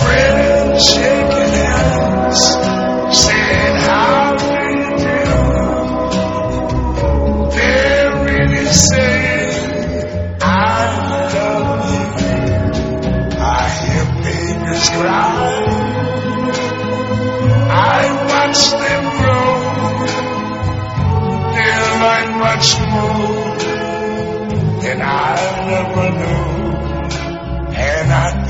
Friends shaking hands, saying, How you do? They're really I love you. I hear babies cry. I watch them grow. Learn much more than I never knew. And I